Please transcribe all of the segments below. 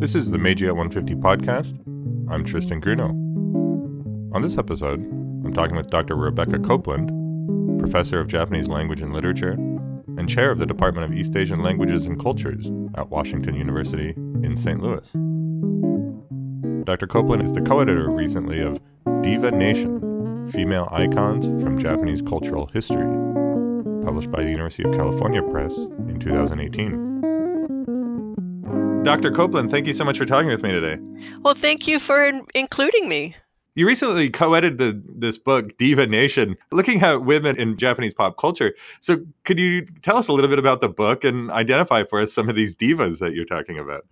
This is the Meiji at 150 podcast. I'm Tristan Grunow. On this episode, I'm talking with Dr. Rebecca Copeland, professor of Japanese language and literature and chair of the Department of East Asian Languages and Cultures at Washington University in St. Louis. Dr. Copeland is the co editor recently of Diva Nation Female Icons from Japanese Cultural History, published by the University of California Press in 2018. Dr. Copeland, thank you so much for talking with me today. Well, thank you for in- including me. You recently co-edited this book, Diva Nation, looking at women in Japanese pop culture. So, could you tell us a little bit about the book and identify for us some of these divas that you're talking about?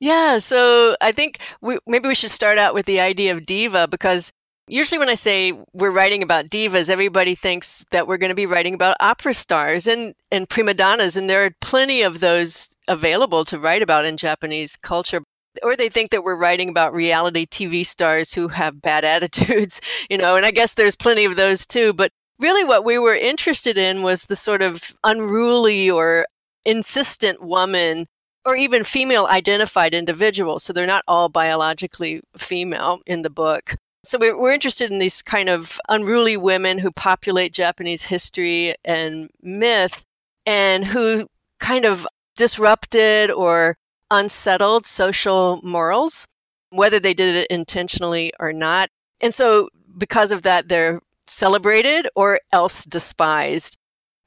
Yeah, so I think we, maybe we should start out with the idea of diva because usually when I say we're writing about divas, everybody thinks that we're going to be writing about opera stars and, and prima donnas, and there are plenty of those available to write about in Japanese culture. Or they think that we're writing about reality TV stars who have bad attitudes, you know, and I guess there's plenty of those too. But really, what we were interested in was the sort of unruly or insistent woman or even female identified individuals. So they're not all biologically female in the book. So we're interested in these kind of unruly women who populate Japanese history and myth and who kind of disrupted or unsettled social morals, whether they did it intentionally or not. And so because of that, they're celebrated or else despised.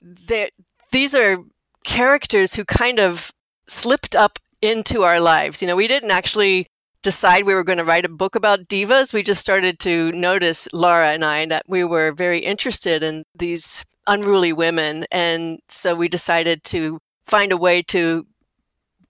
They're, these are characters who kind of slipped up into our lives. You know, we didn't actually decide we were going to write a book about divas. We just started to notice, Laura and I, that we were very interested in these unruly women. And so we decided to find a way to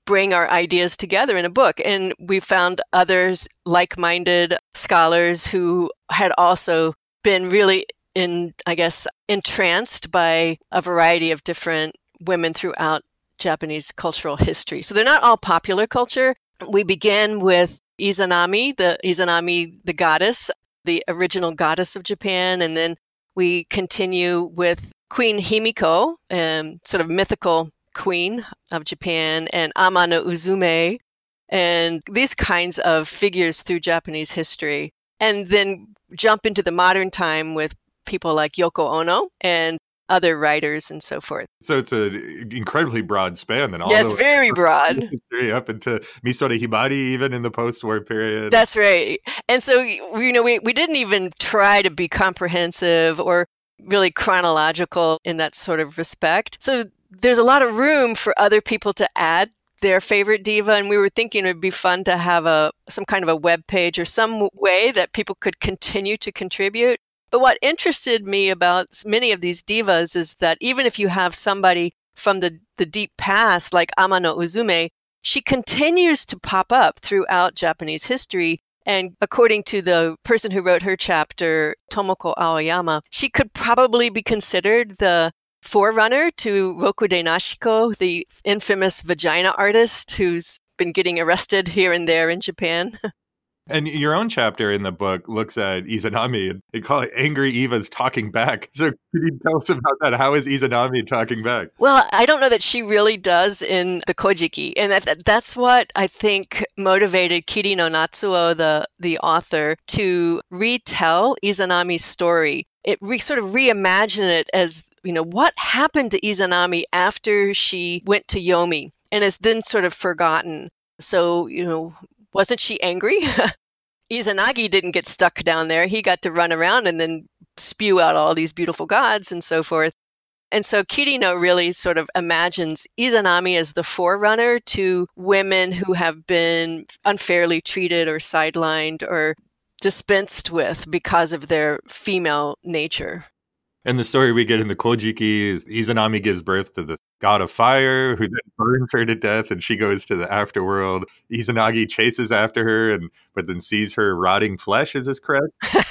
bring our ideas together in a book. And we found others, like minded scholars, who had also been really in, I guess, entranced by a variety of different women throughout Japanese cultural history. So they're not all popular culture. We begin with Izanami, the Izanami, the goddess, the original goddess of Japan, and then we continue with Queen Himiko, um, sort of mythical queen of Japan, and Amano Uzume, and these kinds of figures through Japanese history, and then jump into the modern time with people like Yoko Ono and other writers and so forth. So it's an incredibly broad span then. All yeah, it's very broad. Up into Misora Hibari, even in the post-war period. That's right. And so, you know, we, we didn't even try to be comprehensive or really chronological in that sort of respect. So there's a lot of room for other people to add their favorite diva and we were thinking it would be fun to have a some kind of a web page or some way that people could continue to contribute but what interested me about many of these divas is that even if you have somebody from the, the deep past, like Ama no Uzume, she continues to pop up throughout Japanese history. And according to the person who wrote her chapter, Tomoko Aoyama, she could probably be considered the forerunner to Rokudenashiko, the infamous vagina artist who's been getting arrested here and there in Japan. And your own chapter in the book looks at Izanami and they call it Angry Eva's Talking Back. So could you tell us about that? How is Izanami talking back? Well, I don't know that she really does in the Kojiki. And that, that's what I think motivated Kirino Natsuo, the, the author, to retell Izanami's story. It re, sort of reimagine it as, you know, what happened to Izanami after she went to Yomi and is then sort of forgotten. So, you know, wasn't she angry? Izanagi didn't get stuck down there. He got to run around and then spew out all these beautiful gods and so forth. And so Kirino really sort of imagines Izanami as the forerunner to women who have been unfairly treated or sidelined or dispensed with because of their female nature. And the story we get in the Kojiki is Izanami gives birth to the god of fire who then burns her to death and she goes to the afterworld. Izanagi chases after her and but then sees her rotting flesh. Is this correct?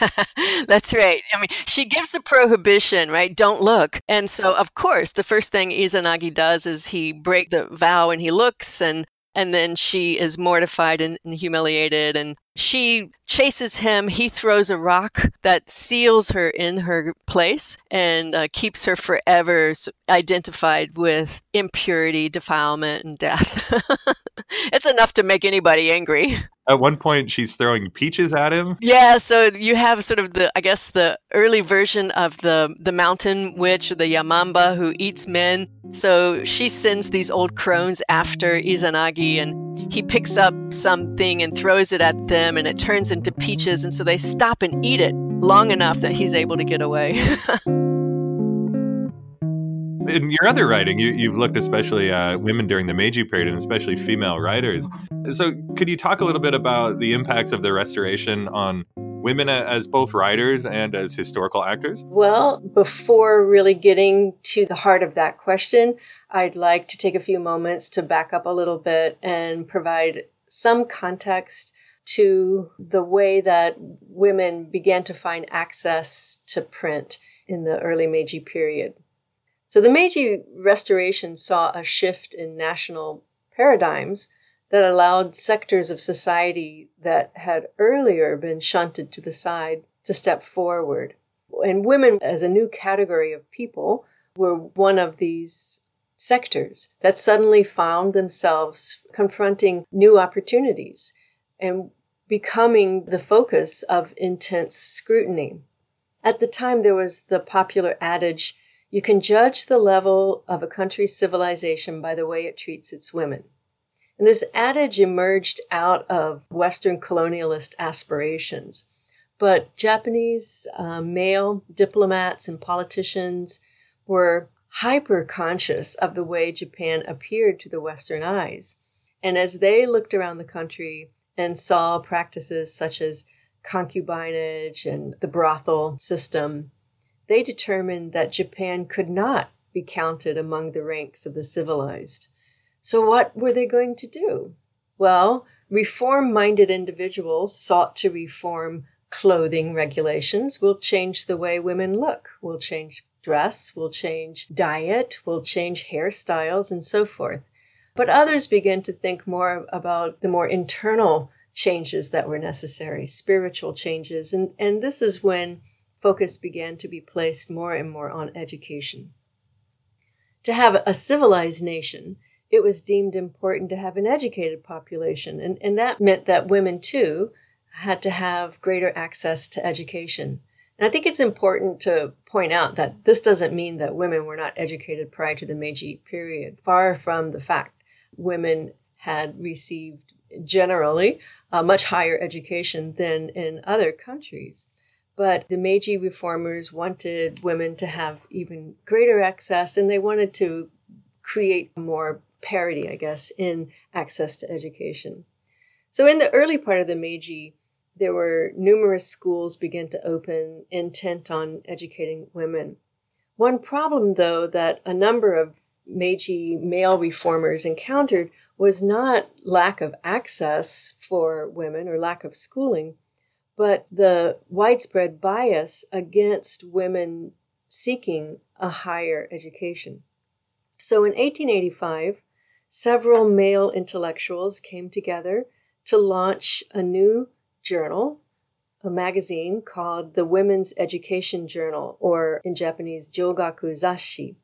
That's right. I mean, she gives a prohibition, right? Don't look. And so of course the first thing Izanagi does is he break the vow and he looks and and then she is mortified and, and, humiliated and she chases him he throws a rock that seals her in her place and uh, keeps her forever identified with impurity defilement and death it's enough to make anybody angry. At one point, she's throwing peaches at him. Yeah, so you have sort of the, I guess, the early version of the the mountain witch, the Yamamba, who eats men. So she sends these old crones after Izanagi, and he picks up something and throws it at them, and it turns into peaches, and so they stop and eat it long enough that he's able to get away. in your other writing, you, have looked especially at women during the Meiji period and especially female writers. So, could you talk a little bit about the impacts of the restoration on women as both writers and as historical actors? Well, before really getting to the heart of that question, I'd like to take a few moments to back up a little bit and provide some context to the way that women began to find access to print in the early Meiji period. So the Meiji Restoration saw a shift in national paradigms that allowed sectors of society that had earlier been shunted to the side to step forward. And women, as a new category of people, were one of these sectors that suddenly found themselves confronting new opportunities and becoming the focus of intense scrutiny. At the time, there was the popular adage you can judge the level of a country's civilization by the way it treats its women. And this adage emerged out of Western colonialist aspirations. But Japanese uh, male diplomats and politicians were hyper conscious of the way Japan appeared to the Western eyes. And as they looked around the country and saw practices such as concubinage and the brothel system, they determined that Japan could not be counted among the ranks of the civilized. So, what were they going to do? Well, reform minded individuals sought to reform clothing regulations, will change the way women look, will change dress, will change diet, will change hairstyles, and so forth. But others began to think more about the more internal changes that were necessary, spiritual changes. And, and this is when focus began to be placed more and more on education. To have a civilized nation, it was deemed important to have an educated population, and, and that meant that women too had to have greater access to education. And I think it's important to point out that this doesn't mean that women were not educated prior to the Meiji period. Far from the fact, women had received generally a much higher education than in other countries. But the Meiji reformers wanted women to have even greater access and they wanted to create more parity, I guess, in access to education. So in the early part of the Meiji, there were numerous schools began to open intent on educating women. One problem, though, that a number of Meiji male reformers encountered was not lack of access for women or lack of schooling, but the widespread bias against women seeking a higher education. So in 1885, several male intellectuals came together to launch a new journal, a magazine called the Women's Education Journal, or in Japanese, Jogaku Zasshi.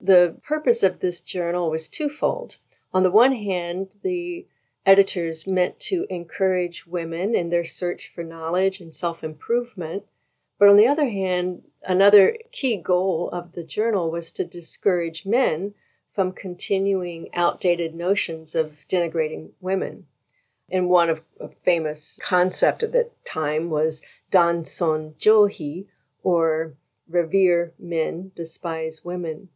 The purpose of this journal was twofold. On the one hand, the editors meant to encourage women in their search for knowledge and self improvement. But on the other hand, another key goal of the journal was to discourage men from continuing outdated notions of denigrating women. And one of a famous concept at that time was Danson Johi, or revere men, despise women.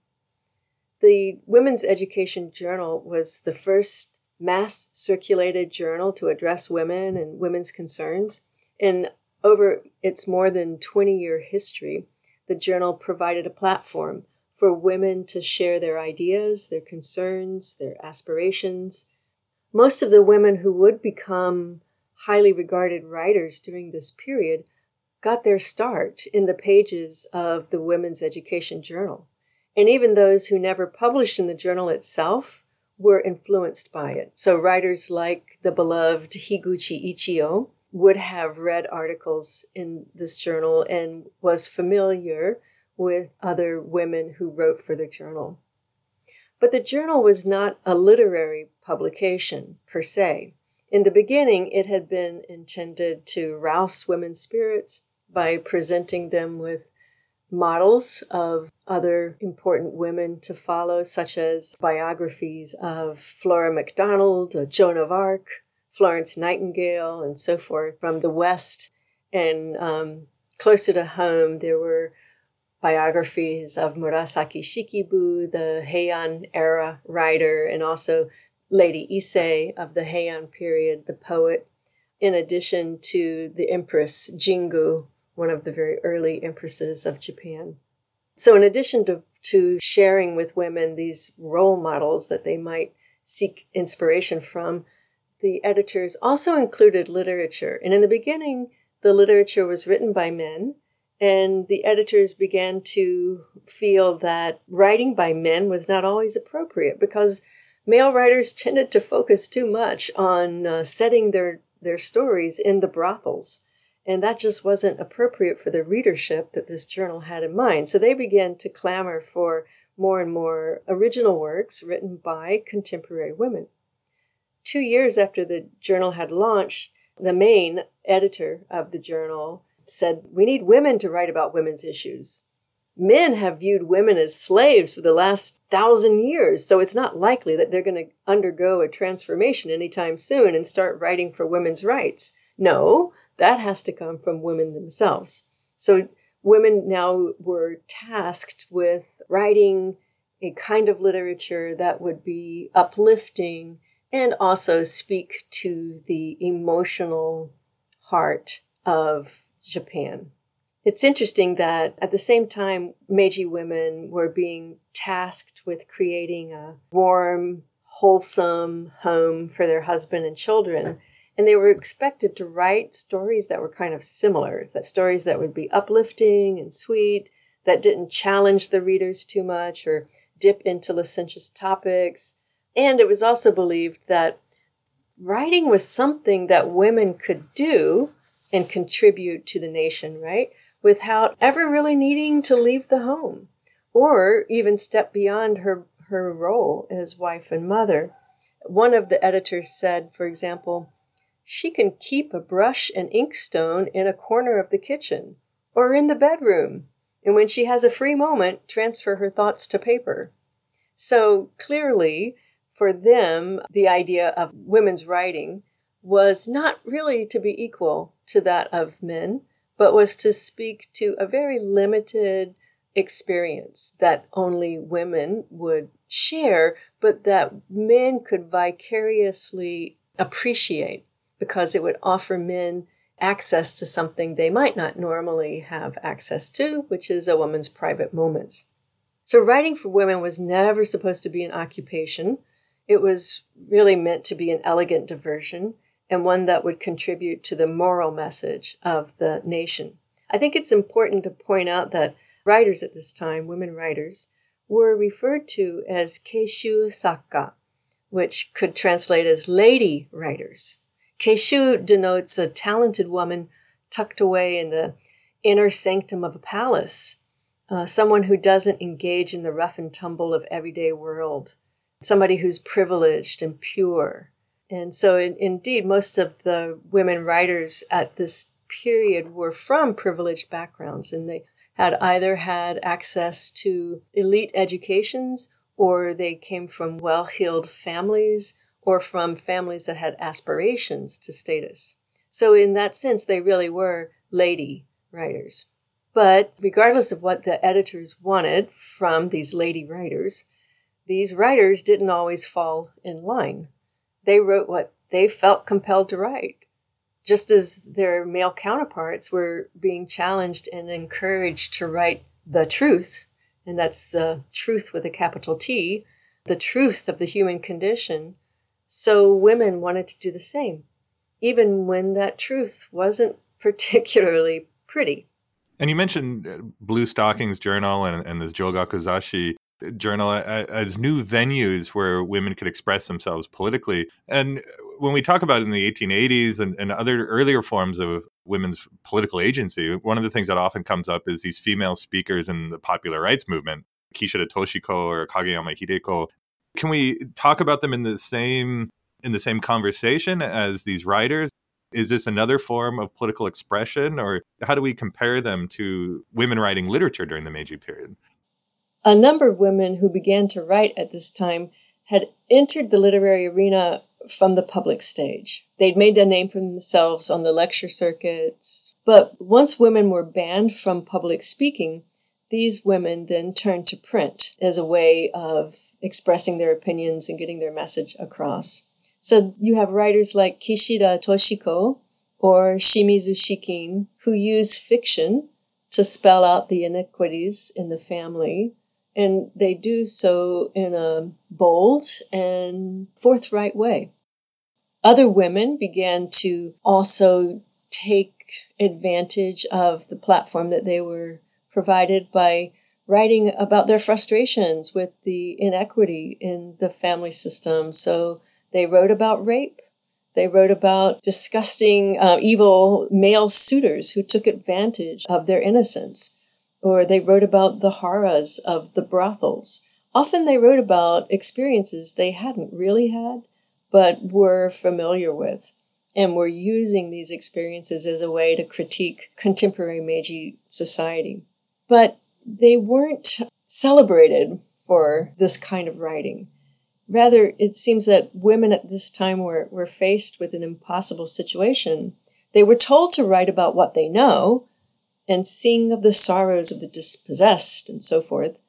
The Women's Education Journal was the first mass circulated journal to address women and women's concerns. And over its more than 20 year history, the journal provided a platform for women to share their ideas, their concerns, their aspirations. Most of the women who would become highly regarded writers during this period got their start in the pages of the Women's Education Journal. And even those who never published in the journal itself were influenced by it. So writers like the beloved Higuchi Ichiyo would have read articles in this journal and was familiar with other women who wrote for the journal. But the journal was not a literary publication per se. In the beginning, it had been intended to rouse women's spirits by presenting them with models of other important women to follow, such as biographies of Flora MacDonald, Joan of Arc, Florence Nightingale, and so forth from the West. And um, closer to home, there were biographies of Murasaki Shikibu, the Heian era writer, and also Lady Ise of the Heian period, the poet, in addition to the Empress Jingu, one of the very early empresses of Japan. So, in addition to, to sharing with women these role models that they might seek inspiration from, the editors also included literature. And in the beginning, the literature was written by men, and the editors began to feel that writing by men was not always appropriate because male writers tended to focus too much on uh, setting their, their stories in the brothels. And that just wasn't appropriate for the readership that this journal had in mind. So they began to clamor for more and more original works written by contemporary women. Two years after the journal had launched, the main editor of the journal said, We need women to write about women's issues men have viewed women as slaves for the last thousand years, so it's not likely that they're going to undergo a transformation anytime soon and start writing for women's rights. No, that has to come from women themselves. So women now were tasked with writing a kind of literature that would be uplifting and also speak to the emotional heart of Japan. It's interesting that at the same time, Meiji women were being tasked with creating a warm, wholesome home for their husband and children. And they were expected to write stories that were kind of similar, that stories that would be uplifting and sweet, that didn't challenge the readers too much or dip into licentious topics. And it was also believed that writing was something that women could do and contribute to the nation, right? without ever really needing to leave the home or even step beyond her, her role as wife and mother. One of the editors said, for example, she can keep a brush and inkstone in a corner of the kitchen or in the bedroom, and when she has a free moment, transfer her thoughts to paper. So clearly, for them, the idea of women's writing was not really to be equal to that of men, but was to speak to a very limited experience that only women would share, but that men could vicariously appreciate because it would offer men access to something they might not normally have access to, which is a woman's private moments. So, writing for women was never supposed to be an occupation. It was really meant to be an elegant diversion and one that would contribute to the moral message of the nation. I think it's important to point out that writers at this time, women writers, were referred to as keishu sakka, which could translate as lady writers. Keishu denotes a talented woman tucked away in the inner sanctum of a palace, uh, someone who doesn't engage in the rough and tumble of everyday world, somebody who's privileged and pure, and so, in, indeed, most of the women writers at this period were from privileged backgrounds, and they had either had access to elite educations or they came from well heeled families or from families that had aspirations to status. So, in that sense, they really were lady writers. But regardless of what the editors wanted from these lady writers, these writers didn't always fall in line they wrote what they felt compelled to write, just as their male counterparts were being challenged and encouraged to write the truth, and that's the truth with a capital T, the truth of the human condition. So women wanted to do the same, even when that truth wasn't particularly pretty. And you mentioned uh, Blue Stockings Journal and, and this Jogaku Zasshi journal as new venues where women could express themselves politically. And when we talk about in the 1880s and, and other earlier forms of women's political agency, one of the things that often comes up is these female speakers in the popular rights movement. Kishida Toshiko or Kageyama Hideko, Can we talk about them in the same in the same conversation as these writers? Is this another form of political expression, or how do we compare them to women writing literature during the Meiji period? A number of women who began to write at this time had entered the literary arena from the public stage. They'd made a name for themselves on the lecture circuits. But once women were banned from public speaking, these women then turned to print as a way of expressing their opinions and getting their message across. So you have writers like Kishida Toshiko or Shimizu Shikin who use fiction to spell out the inequities in the family. And they do so in a bold and forthright way. Other women began to also take advantage of the platform that they were provided by writing about their frustrations with the inequity in the family system. So they wrote about rape. They wrote about disgusting, uh, evil male suitors who took advantage of their innocence. Or they wrote about the horrors of the brothels. Often they wrote about experiences they hadn't really had, but were familiar with, and were using these experiences as a way to critique contemporary Meiji society. But they weren't celebrated for this kind of writing. Rather, it seems that women at this time were, were faced with an impossible situation. They were told to write about what they know and sing of the sorrows of the dispossessed and so forth.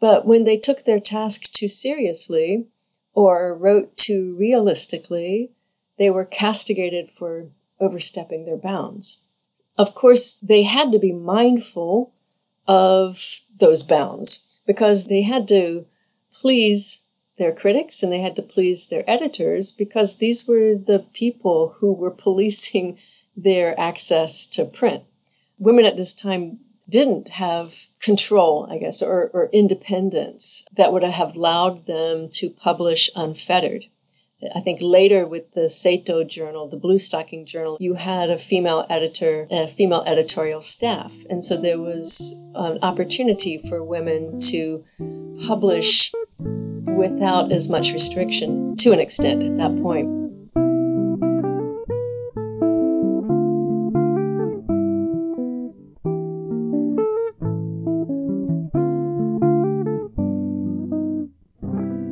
But when they took their task too seriously or wrote too realistically, they were castigated for overstepping their bounds. Of course, they had to be mindful of those bounds because they had to please their critics and they had to please their editors because these were the people who were policing their access to print. Women at this time didn't have control, I guess, or, or independence that would have allowed them to publish unfettered. I think later with the Seito Journal, the Blue Stocking Journal, you had a female editor, a female editorial staff. And so there was an opportunity for women to publish without as much restriction to an extent at that point.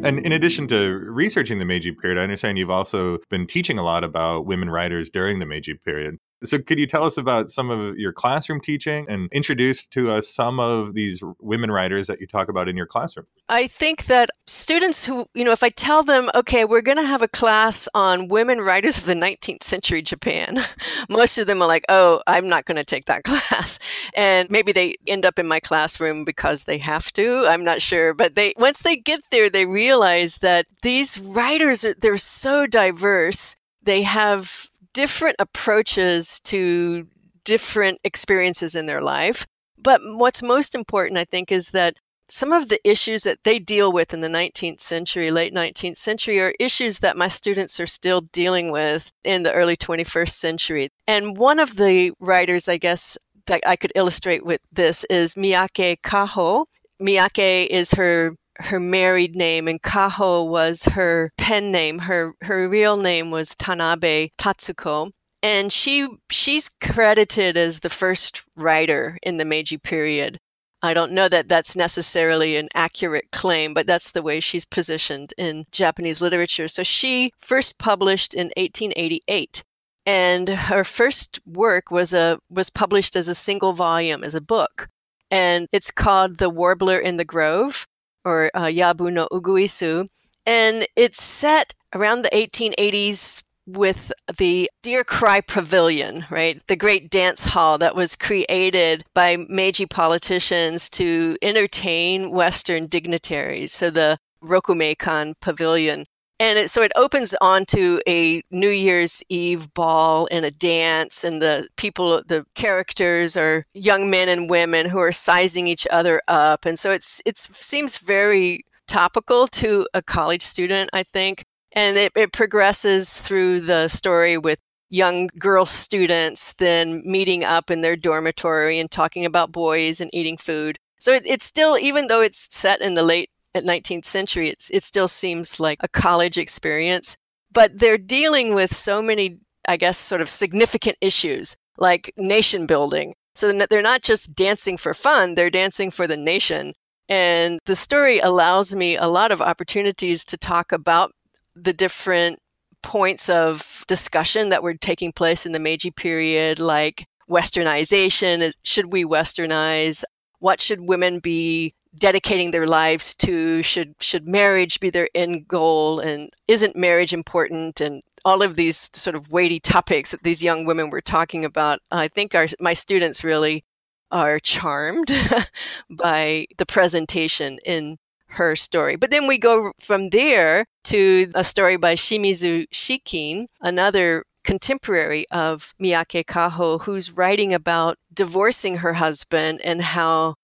And in addition to researching the Meiji period, I understand you've also been teaching a lot about women writers during the Meiji period. So, could you tell us about some of your classroom teaching and introduce to us some of these women writers that you talk about in your classroom? I think that students who, you know, if I tell them, okay, we're going to have a class on women writers of the 19th century Japan, most of them are like, oh, I'm not going to take that class. And maybe they end up in my classroom because they have to. I'm not sure. But they, once they get there, they realize that these writers, are, they're so diverse. They have different approaches to different experiences in their life. But what's most important, I think, is that some of the issues that they deal with in the 19th century, late 19th century, are issues that my students are still dealing with in the early 21st century. And one of the writers, I guess, that I could illustrate with this is Miyake Kaho. Miyake is her her married name and Kaho was her pen name. Her her real name was Tanabe Tatsuko. And she she's credited as the first writer in the Meiji period. I don't know that that's necessarily an accurate claim, but that's the way she's positioned in Japanese literature. So she first published in 1888 and her first work was a was published as a single volume as a book and it's called The Warbler in the Grove or uh, Yabu no Uguisu. And it's set around the 1880s with the Deer Cry Pavilion, right? The great dance hall that was created by Meiji politicians to entertain Western dignitaries. So the Rokumeikan Pavilion. And it, so it opens onto a New Year's Eve ball and a dance, and the people, the characters are young men and women who are sizing each other up. And so it's it seems very topical to a college student, I think. And it, it progresses through the story with young girl students then meeting up in their dormitory and talking about boys and eating food. So it, it's still, even though it's set in the late at 19th century, it's, it still seems like a college experience. But they're dealing with so many, I guess, sort of significant issues like nation building. So they're not just dancing for fun, they're dancing for the nation. And the story allows me a lot of opportunities to talk about the different points of discussion that were taking place in the Meiji period, like westernization. Should we westernize? What should women be dedicating their lives to? Should should marriage be their end goal? And isn't marriage important? And all of these sort of weighty topics that these young women were talking about. I think our my students really are charmed by the presentation in her story. But then we go from there to a story by Shimizu Shikin, another contemporary of Miyake Kaho, who's writing about divorcing her husband and how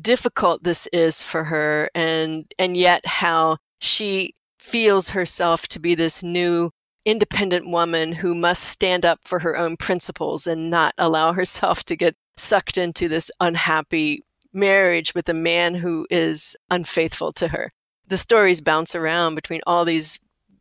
difficult this is for her and and yet how she feels herself to be this new independent woman who must stand up for her own principles and not allow herself to get sucked into this unhappy marriage with a man who is unfaithful to her. The stories bounce around between all these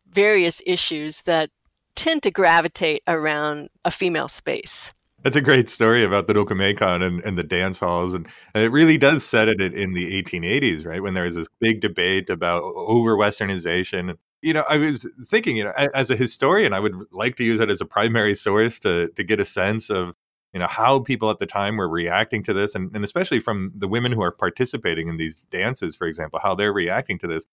various issues that tend to gravitate around a female space. That's a great story about the Rokumeikan and, and the dance halls. And, and, it really does set it in the 1880s, right? When there was this big debate about over Westernization. You know, I was thinking, you know, as a historian, I would like to use it as a primary source to, to get a sense of you know how people at the time were reacting to this and, and especially from the women who are participating in these dances for example how they're reacting to this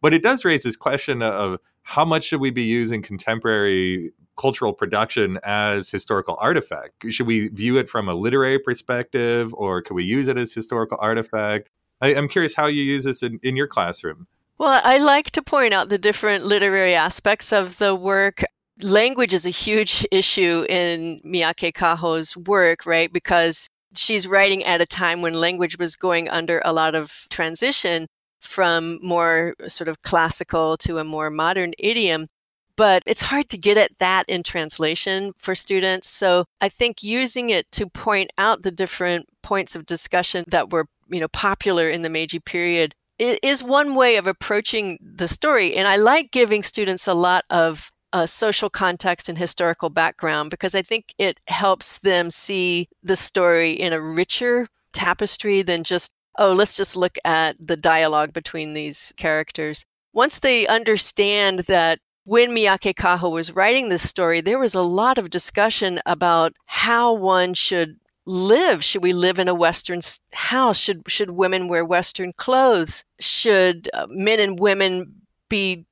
but it does raise this question of how much should we be using contemporary cultural production as historical artifact? Should we view it from a literary perspective or could we use it as historical artifact? I, am curious how you use this in, in your classroom. Well, I like to point out the different literary aspects of the work. Language is a huge issue in Miyake Kaho's work, right? Because she's writing at a time when language was going under a lot of transition from more sort of classical to a more modern idiom. But it's hard to get at that in translation for students. So I think using it to point out the different points of discussion that were, you know, popular in the Meiji period is one way of approaching the story. And I like giving students a lot of a social context and historical background because I think it helps them see the story in a richer tapestry than just, oh, let's just look at the dialogue between these characters. Once they understand that when Miyake Kaho was writing this story, there was a lot of discussion about how one should live. Should we live in a Western house? Should should women wear Western clothes? Should uh, men and women be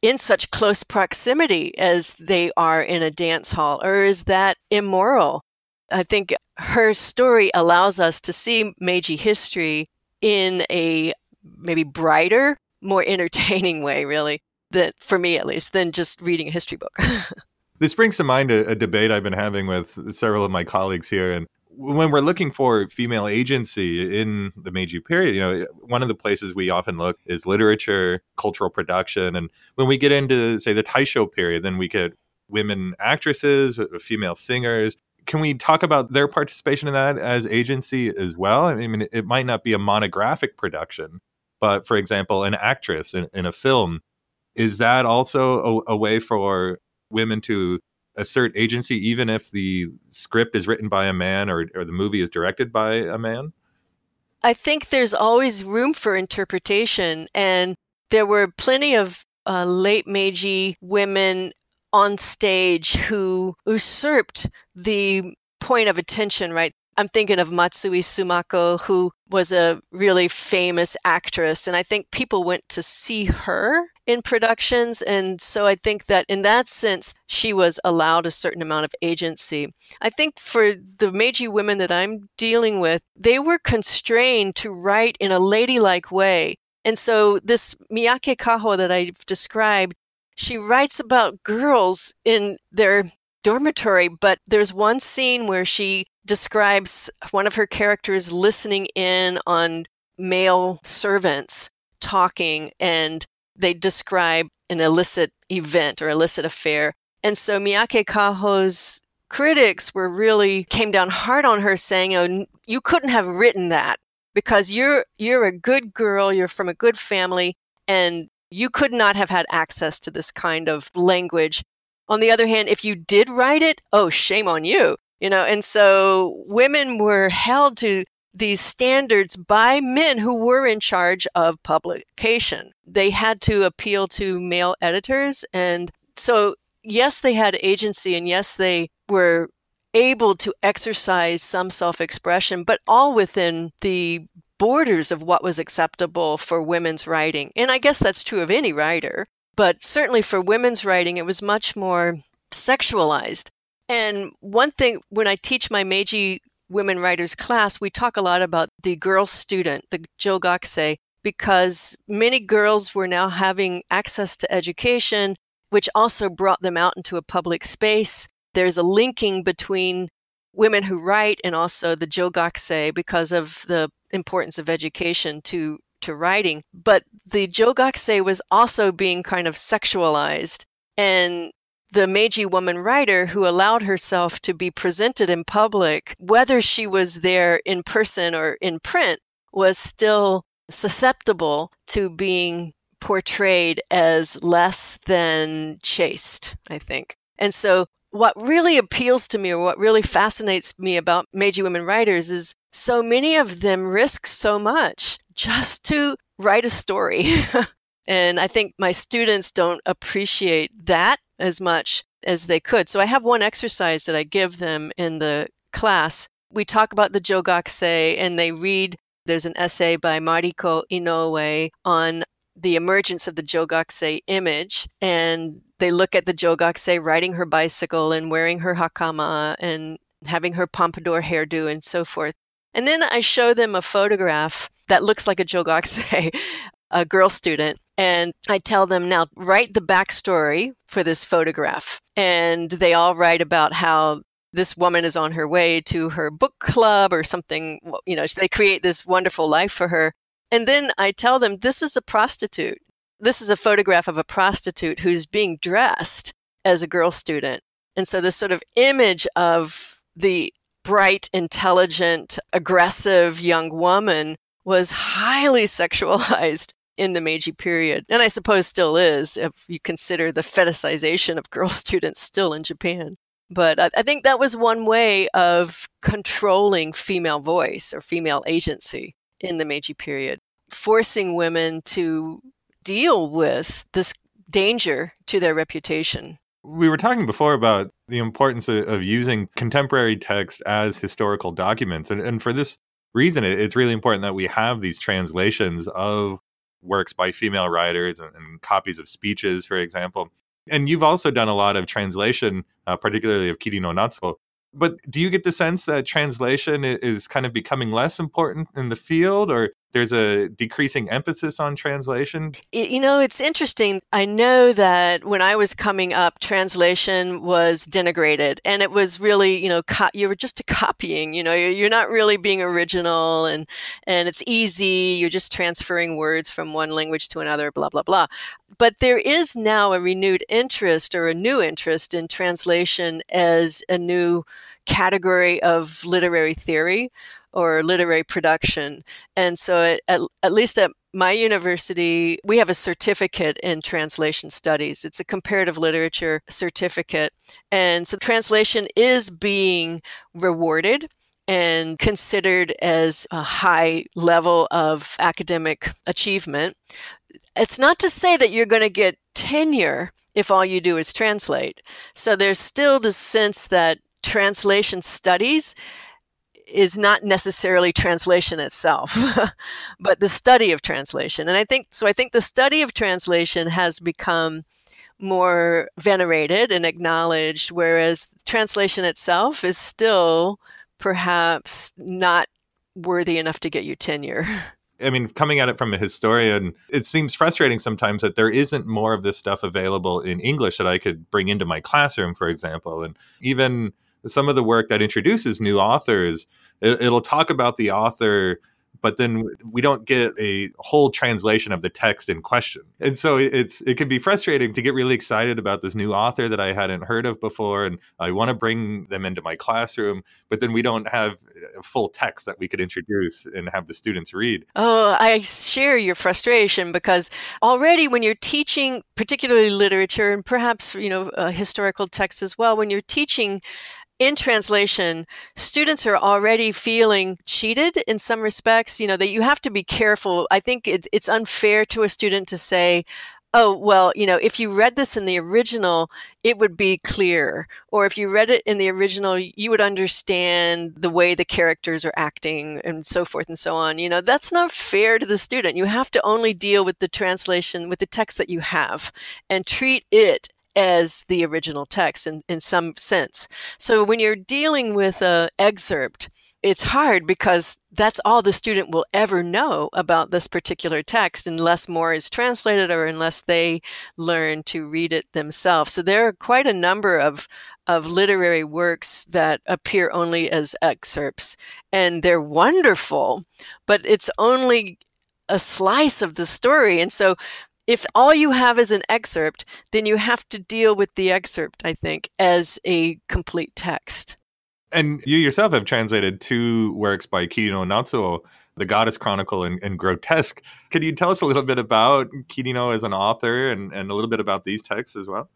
in such close proximity as they are in a dance hall, or is that immoral? I think her story allows us to see Meiji history in a maybe brighter, more entertaining way, really, that for me at least, than just reading a history book. this brings to mind a, a, debate I've been having with several of my colleagues here, and when we're looking for female agency in the Meiji period, you know, one of the places we often look is literature, cultural production, and when we get into say the Taisho period, then we get women actresses, female singers. Can we talk about their participation in that as agency as well? I mean, it might not be a monographic production, but for example, an actress in, in a film, is that also a, a way for women to assert agency even if the script is written by a man or, or the movie is directed by a man? I think there's always room for interpretation. And there were plenty of uh, late Meiji women on stage who usurped the point of attention, right? I'm thinking of Matsui Sumako, who was a really famous actress. And I think people went to see her in productions. And so I think that in that sense, she was allowed a certain amount of agency. I think for the Meiji women that I'm dealing with, they were constrained to write in a ladylike way. And so this Miyake Kaho that I've described, she writes about girls in their dormitory, but there's one scene where she describes one of her characters listening in on male servants talking and they describe an illicit event or illicit affair. And so Miyake Kaho's critics were really came down hard on her saying, "Oh, you couldn't have written that." because you're you're a good girl, you're from a good family and you could not have had access to this kind of language. On the other hand, if you did write it, oh, shame on you. You know, and so women were held to these standards by men who were in charge of publication. They had to appeal to male editors. And so, yes, they had agency and yes, they were able to exercise some self expression, but all within the borders of what was acceptable for women's writing. And I guess that's true of any writer, but certainly for women's writing, it was much more sexualized. And one thing, when I teach my Meiji women writers class, we talk a lot about the girl student, the Jogakusei, because many girls were now having access to education, which also brought them out into a public space. There's a linking between women who write and also the Jogakusei because of the importance of education to to writing. But the Jogakusei was also being kind of sexualized. And the Meiji woman writer who allowed herself to be presented in public, whether she was there in person or in print, was still susceptible to being portrayed as less than chaste, I think. And so what really appeals to me or what really fascinates me about Meiji women writers is so many of them risk so much just to write a story. and I think my students don't appreciate that as much as they could. So I have one exercise that I give them in the class. We talk about the Jogakusei and they read there's an essay by Mariko Inoue on the emergence of the Jogakusei image and they look at the Jogakusei riding her bicycle and wearing her hakama and having her pompadour hairdo and so forth. And then I show them a photograph that looks like a Jogakusei, a girl student. And I tell them now, write the backstory for this photograph. And they all write about how this woman is on her way to her book club or something. You know, they create this wonderful life for her. And then I tell them, this is a prostitute this is a photograph of a prostitute who's being dressed as a girl student. And so this sort of image of the bright, intelligent, aggressive young woman was highly sexualized in the Meiji period. And I suppose still is if you consider the fetishization of girl students still in Japan. But I, think that was one way of controlling female voice or female agency in the Meiji period, forcing women to deal with this danger to their reputation. We were talking before about the importance of, of using contemporary text as historical documents. And, and for this reason, it, it's really important that we have these translations of works by female writers and, and, copies of speeches, for example. And you've also done a lot of translation, uh, particularly of Kirino Natsuo. But do you get the sense that translation is kind of becoming less important in the field, or there's a decreasing emphasis on translation? You know, it's interesting. I know that when I was coming up, translation was denigrated, and it was really, you know, co- you were just copying. You know, you're, you're not really being original, and and it's easy. You're just transferring words from one language to another. Blah blah blah. But there is now a renewed interest or a new interest in translation as a new category of literary theory or literary production. And so, at, at, at, least at my university, we have a certificate in translation studies. It's a comparative literature certificate. And so, translation is being rewarded and considered as a high level of academic achievement. It's not to say that you're going to get tenure if all you do is translate. So there's still the sense that translation studies is not necessarily translation itself, but the study of translation. And I think so. I think the study of translation has become more venerated and acknowledged, whereas translation itself is still perhaps not worthy enough to get you tenure. I mean, coming at it from a historian, it seems frustrating sometimes that there isn't more of this stuff available in English that I could bring into my classroom, for example. And even some of the work that introduces new authors, it, will talk about the author but then we don't get a whole translation of the text in question. And so it's it can be frustrating to get really excited about this new author that I hadn't heard of before and I want to bring them into my classroom, but then we don't have a full text that we could introduce and have the students read. Oh, I share your frustration because already when you're teaching particularly literature and perhaps you know uh, historical texts as well when you're teaching in translation, students are already feeling cheated in some respects. You know, that you have to be careful. I think it's, it's unfair to a student to say, oh, well, you know, if you read this in the original, it would be clear. Or if you read it in the original, you would understand the way the characters are acting and so forth and so on. You know, that's not fair to the student. You have to only deal with the translation, with the text that you have, and treat it as the original text in, in some sense. So when you're dealing with an excerpt, it's hard because that's all the student will ever know about this particular text unless more is translated or unless they learn to read it themselves. So there are quite a number of of literary works that appear only as excerpts and they're wonderful, but it's only a slice of the story. And so if all you have is an excerpt, then you have to deal with the excerpt, I think, as a complete text. And you yourself have translated two works by Kirino Natsuo, The Goddess Chronicle and, and, Grotesque. Could you tell us a little bit about Kirino as an author and, and a little bit about these texts as well?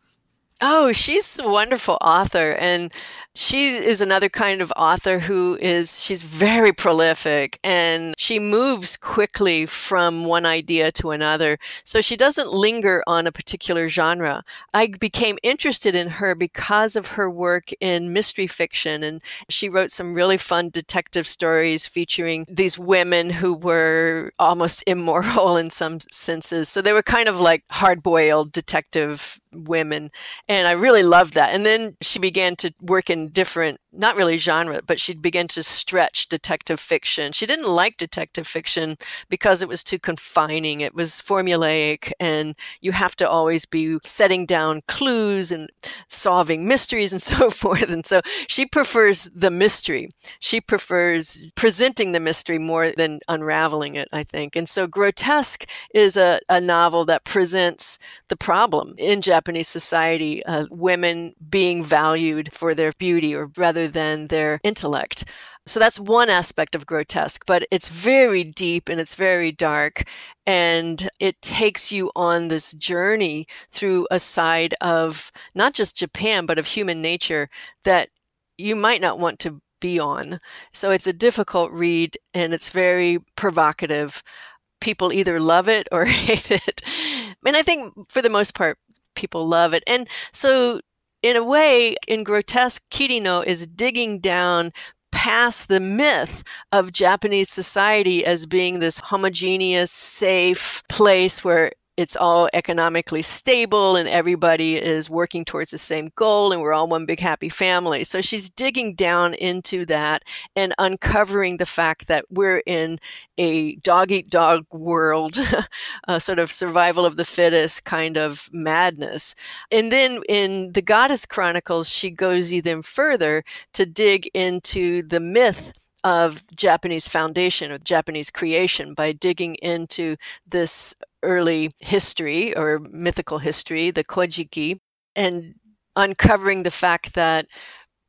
Oh, she's a wonderful author. And she is another kind of author who is, she's very prolific and she moves quickly from one idea to another. So she doesn't linger on a particular genre. I became interested in her because of her work in mystery fiction. And she wrote some really fun detective stories featuring these women who were almost immoral in some senses. So they were kind of like hard boiled detective women. And I really loved that. And then she began to work in different, not really genre, but she began to stretch detective fiction. She didn't like detective fiction because it was too confining. It was formulaic, and you have to always be setting down clues and solving mysteries and so forth. And so she prefers the mystery. She prefers presenting the mystery more than unraveling it, I think. And so Grotesque is a, a novel that presents the problem in Japanese society, uh, women being valued for their beauty or rather than their intellect. So that's one aspect of grotesque, but it's very deep and it's very dark. And it takes you on this journey through a side of not just Japan, but of human nature that you might not want to be on. So it's a difficult read and it's very provocative. People either love it or hate it. And I think for the most part, people love it. And so in a way, in Grotesque, Kirino is digging down past the myth of Japanese society as being this homogeneous, safe place where it's all economically stable and everybody is working towards the same goal and we're all one big happy family. So she's digging down into that and uncovering the fact that we're in a dog eat dog world, a sort of survival of the fittest kind of madness. And then in the Goddess Chronicles, she goes even further to dig into the myth of Japanese foundation or Japanese creation by digging into this early history or mythical history, the Kojiki, and uncovering the fact that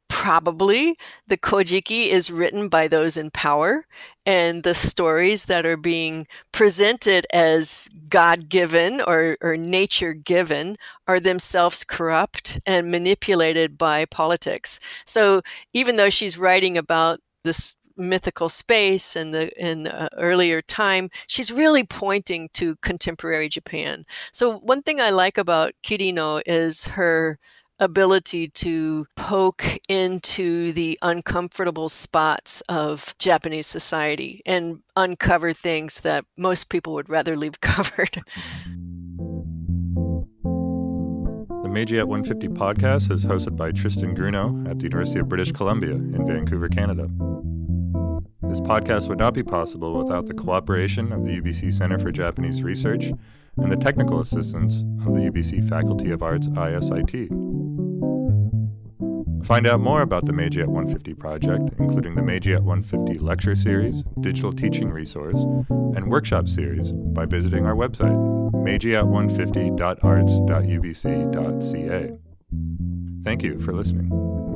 probably the Kojiki is written by those in power, and the stories that are being presented as God given or, or nature given are themselves corrupt and manipulated by politics. So even though she's writing about this mythical space and the in uh, earlier time she's really pointing to contemporary japan so one thing i like about kirino is her ability to poke into the uncomfortable spots of Japanese society and uncover things that most people would rather leave covered. The Meiji at 150 podcast is hosted by Tristan Grunow at the University of British Columbia in Vancouver, Canada. This podcast would not be possible without the cooperation of the UBC Center for Japanese Research and the technical assistance of the UBC Faculty of Arts ISIT. Find out more about the Meiji at 150 project, including the Meiji at 150 lecture series, digital teaching resource, and workshop series by visiting our website, meijiat150.arts.ubc.ca. Thank you for listening.